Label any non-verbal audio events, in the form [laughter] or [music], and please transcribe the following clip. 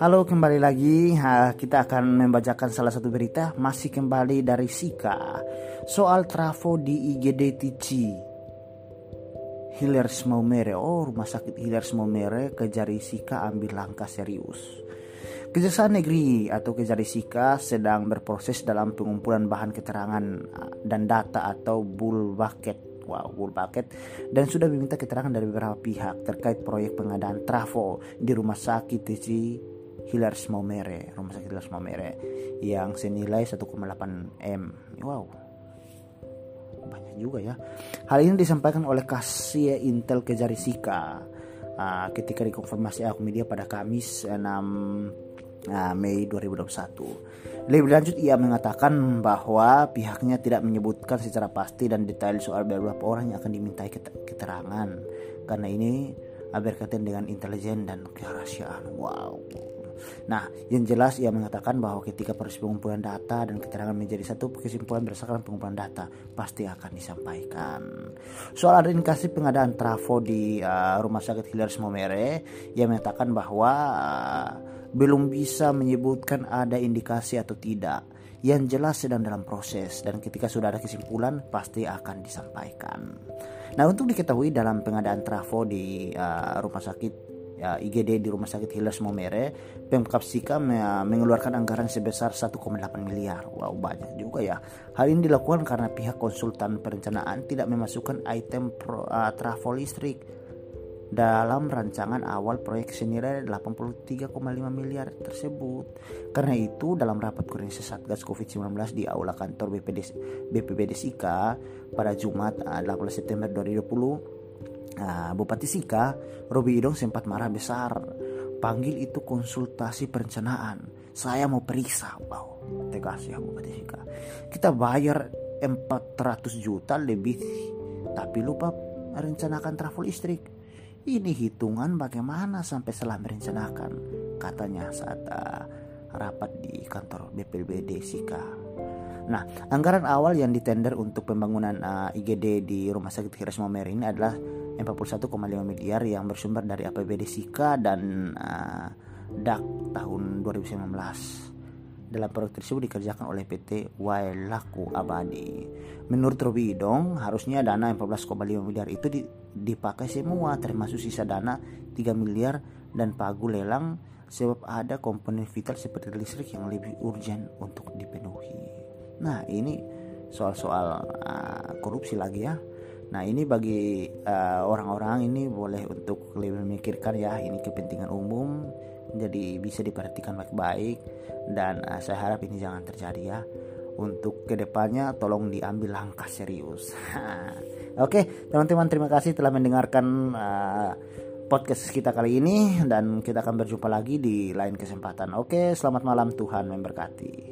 Halo kembali lagi. Kita akan membacakan salah satu berita. Masih kembali dari Sika. Soal trafo di IGD Tici Hilers Maumere oh rumah sakit Hilers Maumere Kejari Sika ambil langkah serius. Kejaksaan Negeri atau Kejari Sika sedang berproses dalam pengumpulan bahan keterangan dan data atau bull bucket wow bull bucket dan sudah meminta keterangan dari beberapa pihak terkait proyek pengadaan trafo di rumah sakit Tici Hilars Maumere, Rumah Sakit Hilars Maumere yang senilai 1,8 M. Wow. Banyak juga ya. Hal ini disampaikan oleh Kasih Intel Kejari Sika uh, ketika dikonfirmasi awak media pada Kamis 6 uh, Mei 2021. Lebih lanjut ia mengatakan bahwa pihaknya tidak menyebutkan secara pasti dan detail soal beberapa orang yang akan dimintai keterangan karena ini berkaitan dengan intelijen dan kerahasiaan. Wow. Nah, yang jelas ia mengatakan bahwa ketika proses pengumpulan data dan keterangan menjadi satu kesimpulan berdasarkan pengumpulan data pasti akan disampaikan. Soal ada indikasi pengadaan trafo di uh, Rumah Sakit Hilars Momere, ia mengatakan bahwa uh, belum bisa menyebutkan ada indikasi atau tidak. Yang jelas sedang dalam proses dan ketika sudah ada kesimpulan pasti akan disampaikan. Nah untuk diketahui dalam pengadaan trafo di uh, rumah sakit ya, IGD di Rumah Sakit Hilas Momere, Pemkap Sika mengeluarkan anggaran sebesar 1,8 miliar. Wow, banyak juga ya. Hal ini dilakukan karena pihak konsultan perencanaan tidak memasukkan item pro, uh, trafo listrik dalam rancangan awal proyek senilai 83,5 miliar tersebut. Karena itu dalam rapat koordinasi Satgas COVID-19 di aula kantor BPD BPBD Sika pada Jumat 18 September 2020 Nah, Bupati Sika, Robi Idong sempat marah besar. Panggil itu konsultasi perencanaan. Saya mau periksa. Wow, tegas ya Bupati Sika. Kita bayar 400 juta lebih. Tapi lupa merencanakan travel listrik. Ini hitungan bagaimana sampai setelah merencanakan. Katanya saat uh, rapat di kantor BPBD Sika. Nah, anggaran awal yang ditender untuk pembangunan uh, IGD di Rumah Sakit Hiras Momer ini adalah 41,5 miliar yang bersumber dari APBD Sika dan uh, DAK tahun 2019. Dalam proyek tersebut dikerjakan oleh PT Wailaku Abadi. Menurut Robi Idong, harusnya dana 14,5 miliar itu dipakai semua termasuk sisa dana 3 miliar dan pagu lelang sebab ada komponen vital seperti listrik yang lebih urgent untuk dipenuhi. Nah, ini soal-soal uh, korupsi lagi ya Nah ini bagi eh, orang-orang uh, ini boleh untuk lebih memikirkan ya ini kepentingan umum jadi bisa diperhatikan baik-baik dan uh, saya harap ini jangan terjadi ya untuk ke depannya tolong diambil langkah serius. [laughs] Oke teman-teman terima kasih telah mendengarkan uh, podcast kita kali ini dan kita akan berjumpa lagi di lain kesempatan. Oke selamat malam Tuhan memberkati.